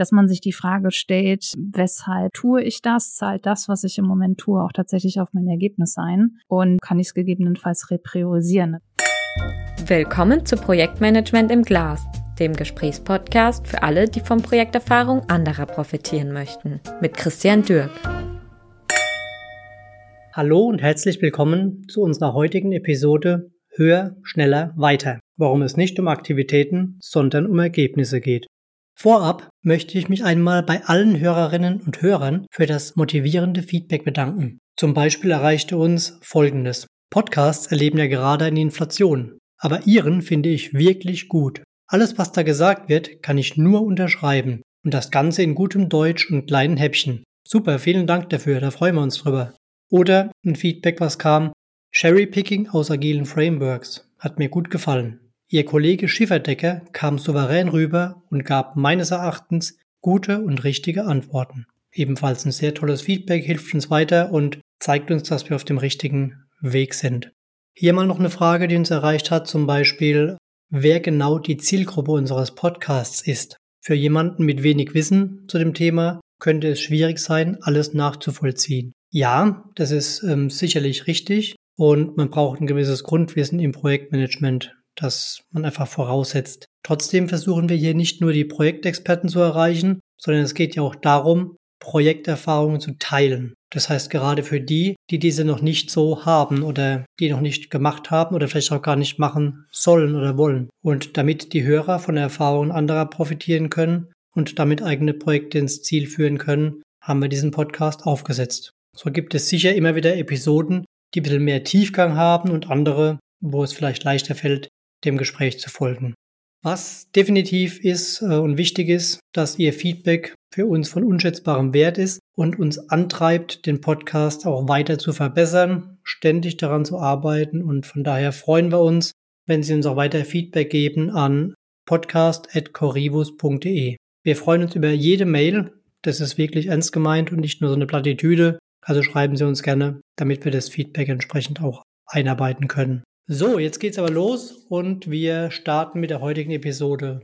dass man sich die Frage stellt, weshalb tue ich das? Zahlt das, was ich im Moment tue, auch tatsächlich auf mein Ergebnis ein? Und kann ich es gegebenenfalls repriorisieren? Willkommen zu Projektmanagement im Glas, dem Gesprächspodcast für alle, die von Projekterfahrung anderer profitieren möchten, mit Christian Dürk. Hallo und herzlich willkommen zu unserer heutigen Episode Höher, schneller, weiter. Warum es nicht um Aktivitäten, sondern um Ergebnisse geht. Vorab möchte ich mich einmal bei allen Hörerinnen und Hörern für das motivierende Feedback bedanken. Zum Beispiel erreichte uns Folgendes. Podcasts erleben ja gerade eine Inflation, aber Ihren finde ich wirklich gut. Alles, was da gesagt wird, kann ich nur unterschreiben. Und das Ganze in gutem Deutsch und kleinen Häppchen. Super, vielen Dank dafür, da freuen wir uns drüber. Oder ein Feedback, was kam, Cherry-Picking aus agilen Frameworks. Hat mir gut gefallen. Ihr Kollege Schifferdecker kam souverän rüber und gab meines Erachtens gute und richtige Antworten. Ebenfalls ein sehr tolles Feedback, hilft uns weiter und zeigt uns, dass wir auf dem richtigen Weg sind. Hier mal noch eine Frage, die uns erreicht hat, zum Beispiel, wer genau die Zielgruppe unseres Podcasts ist. Für jemanden mit wenig Wissen zu dem Thema könnte es schwierig sein, alles nachzuvollziehen. Ja, das ist ähm, sicherlich richtig und man braucht ein gewisses Grundwissen im Projektmanagement das man einfach voraussetzt. Trotzdem versuchen wir hier nicht nur die Projektexperten zu erreichen, sondern es geht ja auch darum, Projekterfahrungen zu teilen. Das heißt, gerade für die, die diese noch nicht so haben oder die noch nicht gemacht haben oder vielleicht auch gar nicht machen sollen oder wollen. Und damit die Hörer von der Erfahrung anderer profitieren können und damit eigene Projekte ins Ziel führen können, haben wir diesen Podcast aufgesetzt. So gibt es sicher immer wieder Episoden, die ein bisschen mehr Tiefgang haben und andere, wo es vielleicht leichter fällt, dem Gespräch zu folgen. Was definitiv ist äh, und wichtig ist, dass Ihr Feedback für uns von unschätzbarem Wert ist und uns antreibt, den Podcast auch weiter zu verbessern, ständig daran zu arbeiten und von daher freuen wir uns, wenn Sie uns auch weiter Feedback geben an podcast.corivus.de. Wir freuen uns über jede Mail. Das ist wirklich ernst gemeint und nicht nur so eine Plattitüde. Also schreiben Sie uns gerne, damit wir das Feedback entsprechend auch einarbeiten können. So, jetzt geht's aber los und wir starten mit der heutigen Episode.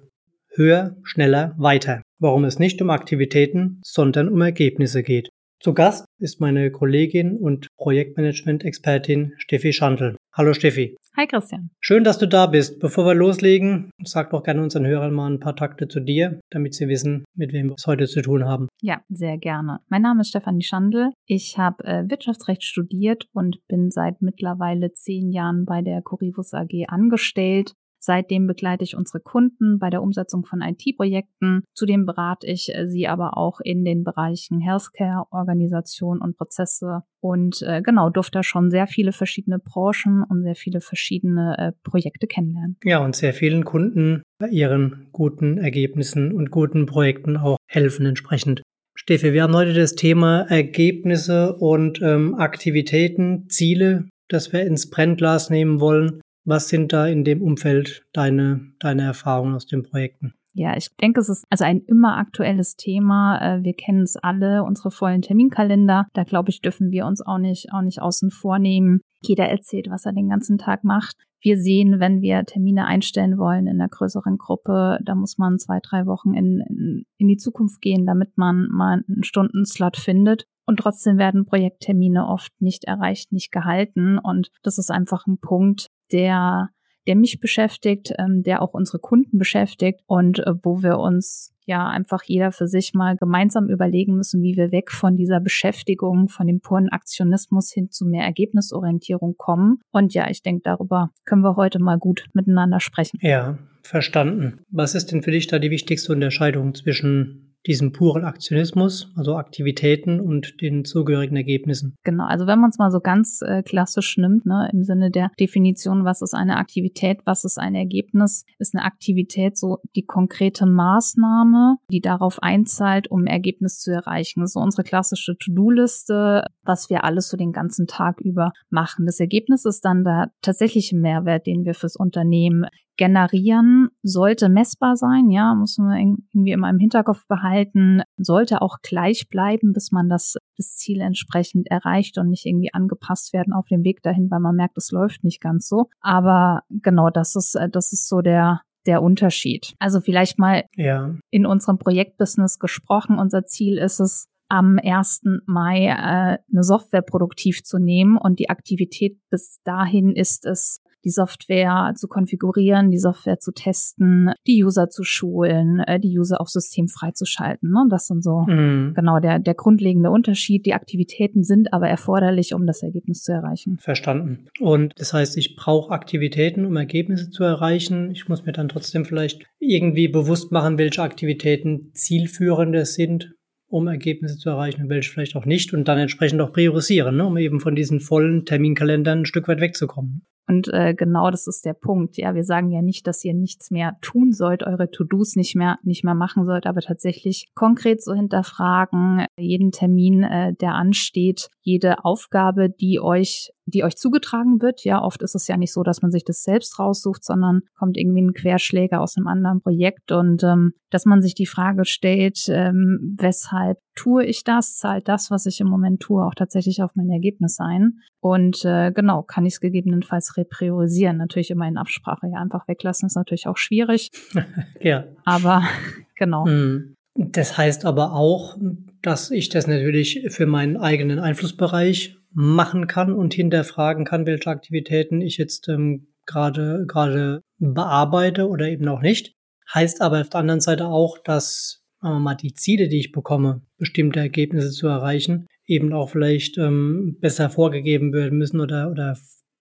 Höher, schneller, weiter. Warum es nicht um Aktivitäten, sondern um Ergebnisse geht. Zu Gast ist meine Kollegin und Projektmanagement-Expertin Steffi Schandl. Hallo Steffi. Hi Christian. Schön, dass du da bist. Bevor wir loslegen, sag doch gerne unseren Hörern mal ein paar Takte zu dir, damit sie wissen, mit wem wir es heute zu tun haben. Ja, sehr gerne. Mein Name ist Stefanie Schandl. Ich habe äh, Wirtschaftsrecht studiert und bin seit mittlerweile zehn Jahren bei der Corivus AG angestellt. Seitdem begleite ich unsere Kunden bei der Umsetzung von IT-Projekten. Zudem berate ich äh, sie aber auch in den Bereichen Healthcare, Organisation und Prozesse und äh, genau durfte schon sehr viele verschiedene Branchen und sehr viele verschiedene äh, Projekte kennenlernen. Ja, und sehr vielen Kunden bei ihren guten Ergebnissen und guten Projekten auch helfen entsprechend. Steffi, wir haben heute das Thema Ergebnisse und ähm, Aktivitäten, Ziele, das wir ins Brennglas nehmen wollen. Was sind da in dem Umfeld deine, deine Erfahrungen aus den Projekten? Ja, ich denke, es ist also ein immer aktuelles Thema. Äh, wir kennen es alle, unsere vollen Terminkalender. Da glaube ich, dürfen wir uns auch nicht, auch nicht außen vor nehmen. Jeder erzählt, was er den ganzen Tag macht. Wir sehen, wenn wir Termine einstellen wollen in einer größeren Gruppe, da muss man zwei, drei Wochen in, in, in die Zukunft gehen, damit man mal einen Stundenslot findet. Und trotzdem werden Projekttermine oft nicht erreicht, nicht gehalten. Und das ist einfach ein Punkt, der, der mich beschäftigt, ähm, der auch unsere Kunden beschäftigt und äh, wo wir uns ja einfach jeder für sich mal gemeinsam überlegen müssen, wie wir weg von dieser Beschäftigung, von dem puren Aktionismus hin zu mehr Ergebnisorientierung kommen. Und ja, ich denke, darüber können wir heute mal gut miteinander sprechen. Ja, verstanden. Was ist denn für dich da die wichtigste Unterscheidung zwischen diesem puren Aktionismus, also Aktivitäten und den zugehörigen Ergebnissen. Genau, also wenn man es mal so ganz äh, klassisch nimmt, ne, im Sinne der Definition, was ist eine Aktivität, was ist ein Ergebnis, ist eine Aktivität so die konkrete Maßnahme, die darauf einzahlt, um ein Ergebnis zu erreichen. So unsere klassische To-Do-Liste, was wir alles so den ganzen Tag über machen. Das Ergebnis ist dann der tatsächliche Mehrwert, den wir fürs Unternehmen generieren, sollte messbar sein, ja, muss man irgendwie immer im Hinterkopf behalten, sollte auch gleich bleiben, bis man das, das Ziel entsprechend erreicht und nicht irgendwie angepasst werden auf dem Weg dahin, weil man merkt, es läuft nicht ganz so. Aber genau, das ist, das ist so der, der Unterschied. Also vielleicht mal ja. in unserem Projektbusiness gesprochen. Unser Ziel ist es, am 1. Mai äh, eine Software produktiv zu nehmen und die Aktivität bis dahin ist es, die Software zu konfigurieren, die Software zu testen, die User zu schulen, äh, die User auf System freizuschalten. Ne? Das sind so mhm. genau der, der grundlegende Unterschied. Die Aktivitäten sind aber erforderlich, um das Ergebnis zu erreichen. Verstanden. Und das heißt, ich brauche Aktivitäten, um Ergebnisse zu erreichen. Ich muss mir dann trotzdem vielleicht irgendwie bewusst machen, welche Aktivitäten zielführender sind um Ergebnisse zu erreichen und welche vielleicht auch nicht und dann entsprechend auch priorisieren, ne, um eben von diesen vollen Terminkalendern ein Stück weit wegzukommen. Und äh, genau das ist der Punkt. Ja, wir sagen ja nicht, dass ihr nichts mehr tun sollt, eure To-Dos nicht mehr nicht mehr machen sollt, aber tatsächlich konkret so hinterfragen, jeden Termin, äh, der ansteht, jede Aufgabe, die euch die euch zugetragen wird. Ja, oft ist es ja nicht so, dass man sich das selbst raussucht, sondern kommt irgendwie ein Querschläger aus einem anderen Projekt und ähm, dass man sich die Frage stellt, ähm, weshalb tue ich das? Zahlt das, was ich im Moment tue, auch tatsächlich auf mein Ergebnis ein? Und äh, genau, kann ich es gegebenenfalls repriorisieren? Natürlich immer in Absprache. Ja, einfach weglassen ist natürlich auch schwierig. ja. Aber genau. Hm. Das heißt aber auch, dass ich das natürlich für meinen eigenen Einflussbereich machen kann und hinterfragen kann, welche Aktivitäten ich jetzt ähm, gerade gerade bearbeite oder eben auch nicht. Heißt aber auf der anderen Seite auch, dass äh, mal die Ziele, die ich bekomme, bestimmte Ergebnisse zu erreichen, eben auch vielleicht ähm, besser vorgegeben werden müssen oder oder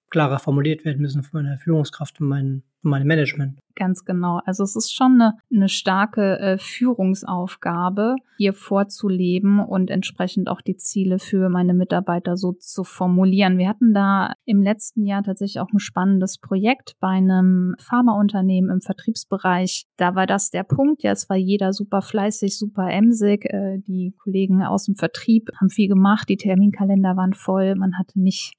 klarer formuliert werden müssen von meiner Führungskraft und meinen mein Management. Ganz genau. Also es ist schon eine, eine starke äh, Führungsaufgabe, hier vorzuleben und entsprechend auch die Ziele für meine Mitarbeiter so zu formulieren. Wir hatten da im letzten Jahr tatsächlich auch ein spannendes Projekt bei einem Pharmaunternehmen im Vertriebsbereich. Da war das der Punkt. Ja, es war jeder super fleißig, super emsig. Äh, die Kollegen aus dem Vertrieb haben viel gemacht. Die Terminkalender waren voll. Man hatte nicht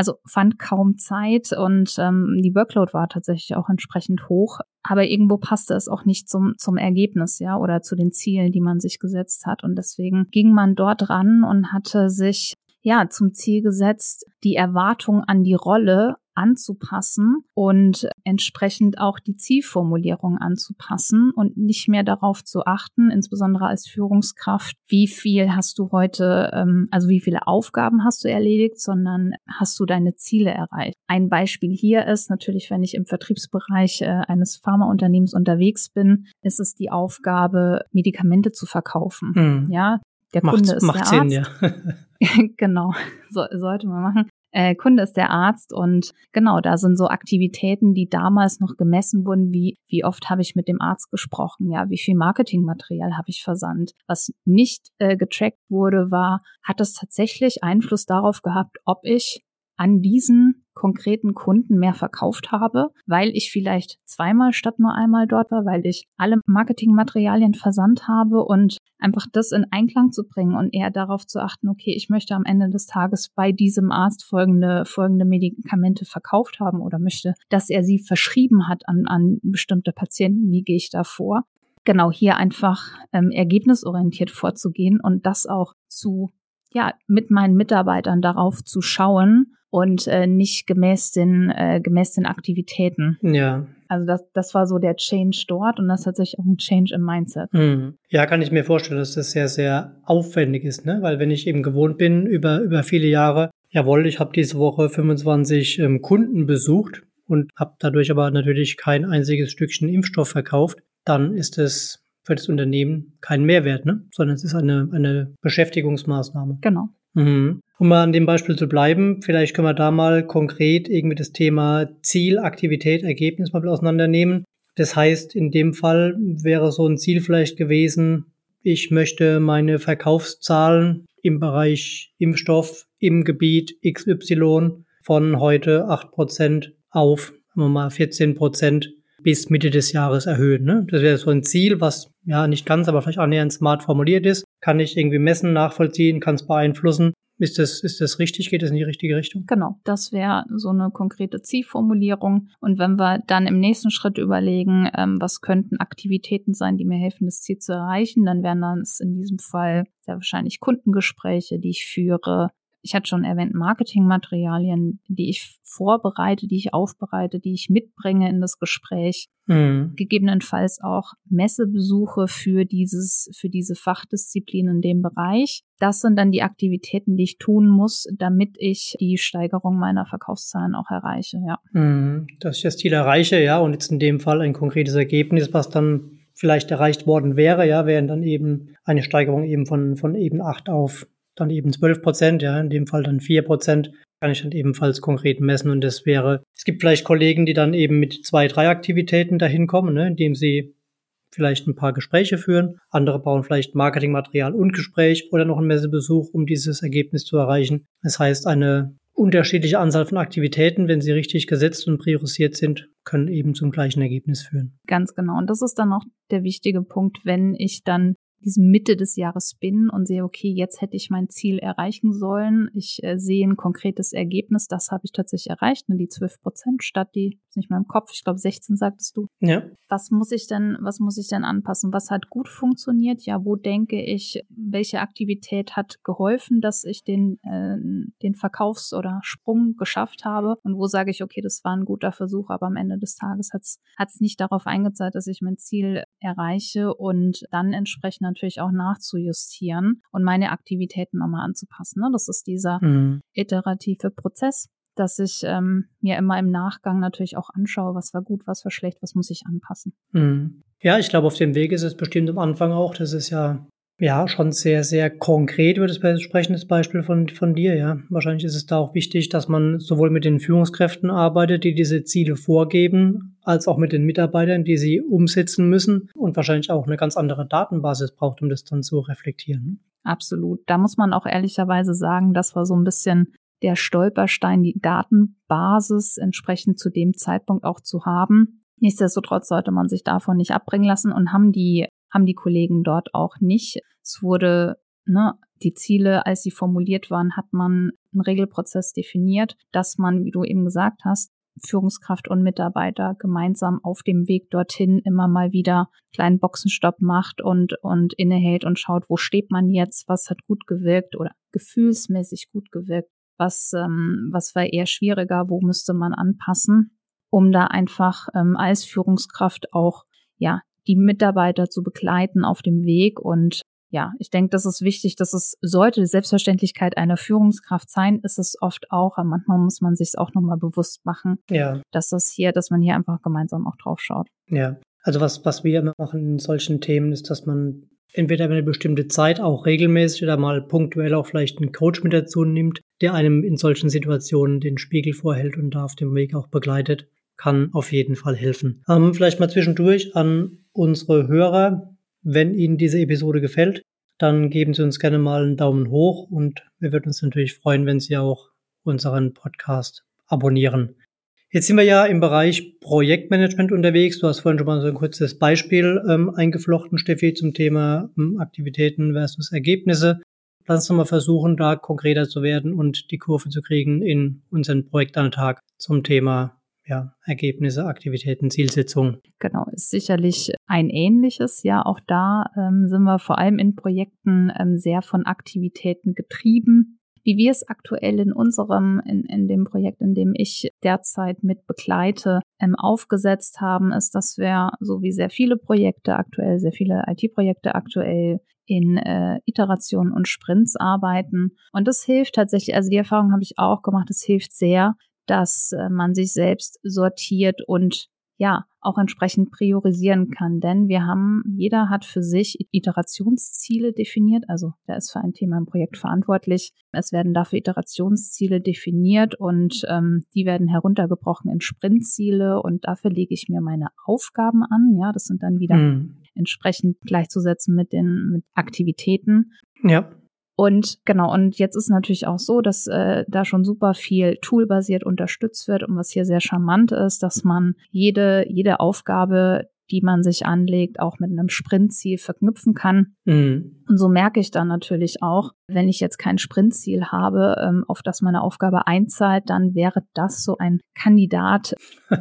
also fand kaum Zeit und ähm, die Workload war tatsächlich auch entsprechend hoch. Aber irgendwo passte es auch nicht zum, zum Ergebnis, ja, oder zu den Zielen, die man sich gesetzt hat. Und deswegen ging man dort ran und hatte sich ja zum Ziel gesetzt, die Erwartung an die Rolle anzupassen und entsprechend auch die Zielformulierung anzupassen und nicht mehr darauf zu achten, insbesondere als Führungskraft, wie viel hast du heute, ähm, also wie viele Aufgaben hast du erledigt, sondern hast du deine Ziele erreicht. Ein Beispiel hier ist natürlich, wenn ich im Vertriebsbereich äh, eines Pharmaunternehmens unterwegs bin, ist es die Aufgabe, Medikamente zu verkaufen. Hm. Ja, der macht, Kunde ist macht der Sinn, Arzt. ja. genau, so, sollte man machen äh, Kunde ist der Arzt und genau, da sind so Aktivitäten, die damals noch gemessen wurden, wie wie oft habe ich mit dem Arzt gesprochen, ja, wie viel Marketingmaterial habe ich versandt. Was nicht äh, getrackt wurde, war, hat es tatsächlich Einfluss darauf gehabt, ob ich an diesen konkreten Kunden mehr verkauft habe, weil ich vielleicht zweimal statt nur einmal dort war, weil ich alle Marketingmaterialien versandt habe und einfach das in Einklang zu bringen und eher darauf zu achten, okay, ich möchte am Ende des Tages bei diesem Arzt folgende, folgende Medikamente verkauft haben oder möchte, dass er sie verschrieben hat an, an bestimmte Patienten. Wie gehe ich da vor? Genau hier einfach ähm, ergebnisorientiert vorzugehen und das auch zu ja, mit meinen Mitarbeitern darauf zu schauen und äh, nicht gemäß den, äh, gemäß den Aktivitäten. Ja. Also das, das war so der Change dort und das ist tatsächlich auch ein Change im Mindset. Mhm. Ja, kann ich mir vorstellen, dass das sehr, sehr aufwendig ist, ne? Weil wenn ich eben gewohnt bin, über, über viele Jahre, jawohl, ich habe diese Woche 25 ähm, Kunden besucht und habe dadurch aber natürlich kein einziges Stückchen Impfstoff verkauft, dann ist es für das Unternehmen kein Mehrwert, ne? sondern es ist eine, eine Beschäftigungsmaßnahme. Genau. Mhm. Um mal an dem Beispiel zu bleiben, vielleicht können wir da mal konkret irgendwie das Thema Ziel, Aktivität, Ergebnis mal auseinandernehmen. Das heißt, in dem Fall wäre so ein Ziel vielleicht gewesen, ich möchte meine Verkaufszahlen im Bereich Impfstoff im Gebiet XY von heute 8% auf, mal 14% bis Mitte des Jahres erhöhen. Ne? Das wäre so ein Ziel, was ja nicht ganz, aber vielleicht annähernd smart formuliert ist. Kann ich irgendwie messen, nachvollziehen, kann es beeinflussen. Ist das, ist das richtig? Geht das in die richtige Richtung? Genau, das wäre so eine konkrete Zielformulierung. Und wenn wir dann im nächsten Schritt überlegen, ähm, was könnten Aktivitäten sein, die mir helfen, das Ziel zu erreichen, dann wären das in diesem Fall sehr wahrscheinlich Kundengespräche, die ich führe, ich hatte schon erwähnt, Marketingmaterialien, die ich vorbereite, die ich aufbereite, die ich mitbringe in das Gespräch. Mhm. Gegebenenfalls auch Messebesuche für dieses, für diese Fachdisziplin in dem Bereich. Das sind dann die Aktivitäten, die ich tun muss, damit ich die Steigerung meiner Verkaufszahlen auch erreiche, ja. Mhm. Dass ich das Ziel erreiche, ja, und jetzt in dem Fall ein konkretes Ergebnis, was dann vielleicht erreicht worden wäre, ja, wären dann eben eine Steigerung eben von, von eben acht auf dann eben 12 Prozent, ja, in dem Fall dann 4 Prozent, kann ich dann ebenfalls konkret messen. Und das wäre, es gibt vielleicht Kollegen, die dann eben mit zwei, drei Aktivitäten dahin kommen, ne, indem sie vielleicht ein paar Gespräche führen. Andere bauen vielleicht Marketingmaterial und Gespräch oder noch einen Messebesuch, um dieses Ergebnis zu erreichen. Das heißt, eine unterschiedliche Anzahl von Aktivitäten, wenn sie richtig gesetzt und priorisiert sind, können eben zum gleichen Ergebnis führen. Ganz genau. Und das ist dann auch der wichtige Punkt, wenn ich dann diesem Mitte des Jahres bin und sehe, okay, jetzt hätte ich mein Ziel erreichen sollen. Ich äh, sehe ein konkretes Ergebnis, das habe ich tatsächlich erreicht, ne, die 12 Prozent statt die, ist nicht mehr im Kopf, ich glaube 16 sagtest du. Ja. Was muss ich denn, was muss ich denn anpassen? Was hat gut funktioniert? Ja, wo denke ich, welche Aktivität hat geholfen, dass ich den, äh, den Verkaufs- oder Sprung geschafft habe? Und wo sage ich, okay, das war ein guter Versuch, aber am Ende des Tages hat es nicht darauf eingezahlt, dass ich mein Ziel erreiche und dann entsprechend natürlich auch nachzujustieren und meine Aktivitäten nochmal anzupassen. Ne? Das ist dieser mhm. iterative Prozess, dass ich ähm, mir immer im Nachgang natürlich auch anschaue, was war gut, was war schlecht, was muss ich anpassen. Mhm. Ja, ich glaube, auf dem Weg ist es bestimmt am Anfang auch. Das ist ja ja, schon sehr, sehr konkret über das entsprechendes Beispiel von, von dir, ja. Wahrscheinlich ist es da auch wichtig, dass man sowohl mit den Führungskräften arbeitet, die diese Ziele vorgeben, als auch mit den Mitarbeitern, die sie umsetzen müssen und wahrscheinlich auch eine ganz andere Datenbasis braucht, um das dann zu reflektieren. Absolut. Da muss man auch ehrlicherweise sagen, das war so ein bisschen der Stolperstein, die Datenbasis entsprechend zu dem Zeitpunkt auch zu haben. Nichtsdestotrotz sollte man sich davon nicht abbringen lassen und haben die haben die Kollegen dort auch nicht. Es wurde, ne, die Ziele, als sie formuliert waren, hat man einen Regelprozess definiert, dass man, wie du eben gesagt hast, Führungskraft und Mitarbeiter gemeinsam auf dem Weg dorthin immer mal wieder kleinen Boxenstopp macht und, und innehält und schaut, wo steht man jetzt, was hat gut gewirkt oder gefühlsmäßig gut gewirkt, was, ähm, was war eher schwieriger, wo müsste man anpassen, um da einfach ähm, als Führungskraft auch ja die Mitarbeiter zu begleiten auf dem Weg. Und ja, ich denke, das ist wichtig, dass es sollte Selbstverständlichkeit einer Führungskraft sein, ist es oft auch, aber manchmal muss man sich es auch nochmal bewusst machen, ja. dass das hier, dass man hier einfach gemeinsam auch drauf schaut. Ja, also was, was wir immer machen in solchen Themen ist, dass man entweder eine bestimmte Zeit auch regelmäßig oder mal punktuell auch vielleicht einen Coach mit dazu nimmt, der einem in solchen Situationen den Spiegel vorhält und da auf dem Weg auch begleitet kann auf jeden Fall helfen. Ähm, vielleicht mal zwischendurch an unsere Hörer, wenn Ihnen diese Episode gefällt, dann geben Sie uns gerne mal einen Daumen hoch und wir würden uns natürlich freuen, wenn Sie auch unseren Podcast abonnieren. Jetzt sind wir ja im Bereich Projektmanagement unterwegs. Du hast vorhin schon mal so ein kurzes Beispiel ähm, eingeflochten, Steffi, zum Thema ähm, Aktivitäten versus Ergebnisse. Lass uns mal versuchen, da konkreter zu werden und die Kurve zu kriegen in unseren Projektalltag zum Thema ja, Ergebnisse, Aktivitäten, Zielsetzungen. Genau, ist sicherlich ein ähnliches. Ja, auch da ähm, sind wir vor allem in Projekten ähm, sehr von Aktivitäten getrieben. Wie wir es aktuell in unserem, in, in dem Projekt, in dem ich derzeit mit begleite, ähm, aufgesetzt haben, ist, dass wir, so wie sehr viele Projekte aktuell, sehr viele IT-Projekte aktuell in äh, Iterationen und Sprints arbeiten. Und das hilft tatsächlich, also die Erfahrung habe ich auch gemacht, es hilft sehr, dass äh, man sich selbst sortiert und ja, auch entsprechend priorisieren kann. Denn wir haben, jeder hat für sich Iterationsziele definiert. Also der ist für ein Thema im Projekt verantwortlich. Es werden dafür Iterationsziele definiert und ähm, die werden heruntergebrochen in Sprintziele und dafür lege ich mir meine Aufgaben an. Ja, das sind dann wieder hm. entsprechend gleichzusetzen mit den mit Aktivitäten. Ja. Und genau, und jetzt ist natürlich auch so, dass äh, da schon super viel toolbasiert unterstützt wird und was hier sehr charmant ist, dass man jede, jede Aufgabe, die man sich anlegt, auch mit einem Sprintziel verknüpfen kann. Mhm. Und so merke ich dann natürlich auch, wenn ich jetzt kein Sprintziel habe, ähm, auf das meine Aufgabe einzahlt, dann wäre das so ein Kandidat.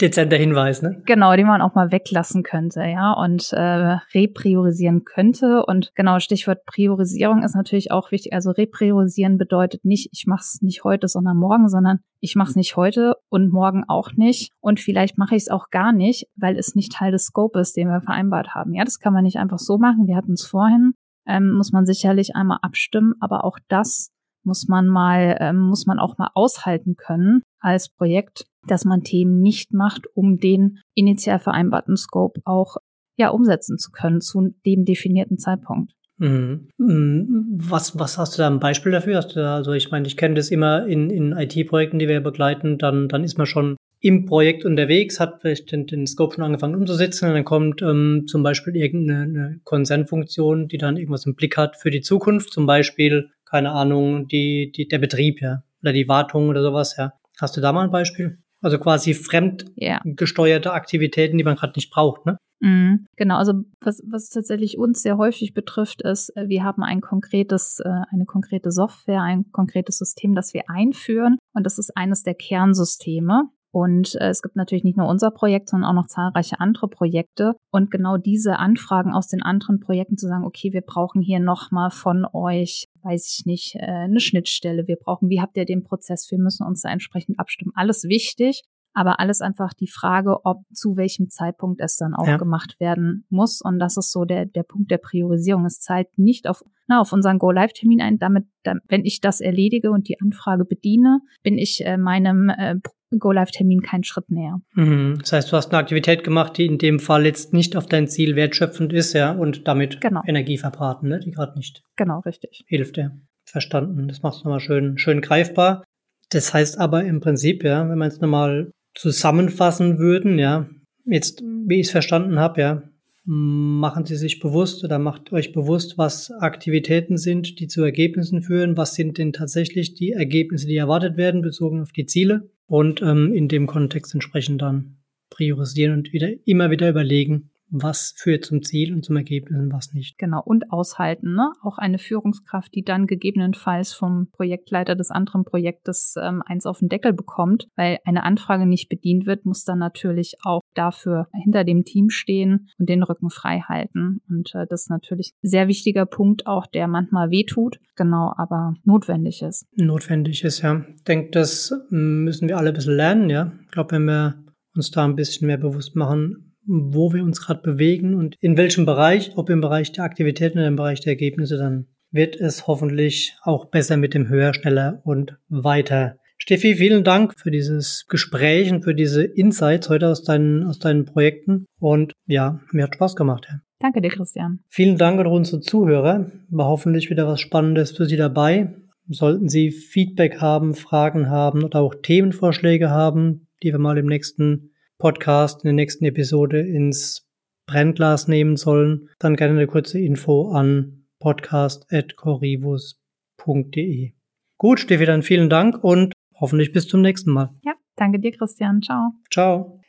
Dezenter Hinweis, ne? Genau, den man auch mal weglassen könnte, ja, und äh, repriorisieren könnte. Und genau, Stichwort Priorisierung ist natürlich auch wichtig. Also repriorisieren bedeutet nicht, ich mache es nicht heute, sondern morgen, sondern ich mache es nicht heute und morgen auch nicht. Und vielleicht mache ich es auch gar nicht, weil es nicht Teil des Scopes, den wir vereinbart haben. Ja, das kann man nicht einfach so machen. Wir hatten es vorhin. Ähm, muss man sicherlich einmal abstimmen, aber auch das muss man mal, ähm, muss man auch mal aushalten können als Projekt, dass man Themen nicht macht, um den initial vereinbarten Scope auch ja umsetzen zu können zu dem definierten Zeitpunkt. Mhm. mhm. Was, was hast du da ein Beispiel dafür? Also ich meine, ich kenne das immer in, in IT-Projekten, die wir begleiten, dann, dann ist man schon im Projekt unterwegs, hat vielleicht den, den Scope schon angefangen umzusetzen und dann kommt ähm, zum Beispiel irgendeine Konzernfunktion, die dann irgendwas im Blick hat für die Zukunft, zum Beispiel, keine Ahnung, die, die, der Betrieb, ja, oder die Wartung oder sowas, ja. Hast du da mal ein Beispiel? Also quasi fremdgesteuerte Aktivitäten, die man gerade nicht braucht, ne? Mhm, genau, also was, was tatsächlich uns sehr häufig betrifft, ist, äh, wir haben ein konkretes, äh, eine konkrete Software, ein konkretes System, das wir einführen. Und das ist eines der Kernsysteme. Und äh, es gibt natürlich nicht nur unser Projekt, sondern auch noch zahlreiche andere Projekte. Und genau diese Anfragen aus den anderen Projekten zu sagen, okay, wir brauchen hier nochmal von euch, weiß ich nicht, äh, eine Schnittstelle. Wir brauchen, wie habt ihr den Prozess? Wir müssen uns da entsprechend abstimmen. Alles wichtig aber alles einfach die Frage, ob zu welchem Zeitpunkt es dann auch ja. gemacht werden muss. Und das ist so der, der Punkt der Priorisierung. Es zahlt nicht auf, na, auf unseren Go-Live-Termin ein. Damit, wenn ich das erledige und die Anfrage bediene, bin ich äh, meinem äh, Go-Live-Termin keinen Schritt näher. Mhm. Das heißt, du hast eine Aktivität gemacht, die in dem Fall jetzt nicht auf dein Ziel wertschöpfend ist, ja, und damit genau. Energie verbraten, ne, die gerade nicht. Genau, richtig. Hilft, ja. Verstanden. Das macht es nochmal schön, schön greifbar. Das heißt aber im Prinzip, ja, wenn man es nochmal zusammenfassen würden, ja, jetzt, wie ich es verstanden habe, ja, machen Sie sich bewusst oder macht euch bewusst, was Aktivitäten sind, die zu Ergebnissen führen, was sind denn tatsächlich die Ergebnisse, die erwartet werden, bezogen auf die Ziele? Und ähm, in dem Kontext entsprechend dann priorisieren und wieder immer wieder überlegen, was führt zum Ziel und zum Ergebnis und was nicht. Genau, und aushalten, ne? Auch eine Führungskraft, die dann gegebenenfalls vom Projektleiter des anderen Projektes ähm, eins auf den Deckel bekommt, weil eine Anfrage nicht bedient wird, muss dann natürlich auch dafür hinter dem Team stehen und den Rücken frei halten. Und äh, das ist natürlich ein sehr wichtiger Punkt, auch der manchmal wehtut, genau, aber notwendig ist. Notwendig ist, ja. Ich denke, das müssen wir alle ein bisschen lernen, ja. Ich glaube, wenn wir uns da ein bisschen mehr bewusst machen, wo wir uns gerade bewegen und in welchem Bereich, ob im Bereich der Aktivitäten oder im Bereich der Ergebnisse, dann wird es hoffentlich auch besser mit dem Höher, schneller und weiter. Steffi, vielen Dank für dieses Gespräch und für diese Insights heute aus deinen, aus deinen Projekten. Und ja, mir hat Spaß gemacht. Ja. Danke dir, Christian. Vielen Dank an unsere Zuhörer. War hoffentlich wieder was Spannendes für Sie dabei. Sollten Sie Feedback haben, Fragen haben oder auch Themenvorschläge haben, die wir mal im nächsten Podcast in der nächsten Episode ins Brennglas nehmen sollen, dann gerne eine kurze Info an podcast.corivus.de. Gut, Steffi, dann vielen Dank und hoffentlich bis zum nächsten Mal. Ja, danke dir, Christian. Ciao. Ciao.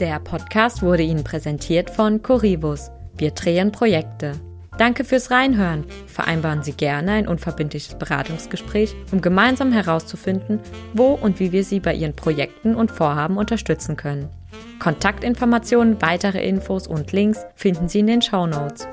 Der Podcast wurde Ihnen präsentiert von Corivus. Wir drehen Projekte. Danke fürs Reinhören. Vereinbaren Sie gerne ein unverbindliches Beratungsgespräch, um gemeinsam herauszufinden, wo und wie wir Sie bei Ihren Projekten und Vorhaben unterstützen können. Kontaktinformationen, weitere Infos und Links finden Sie in den Show Notes.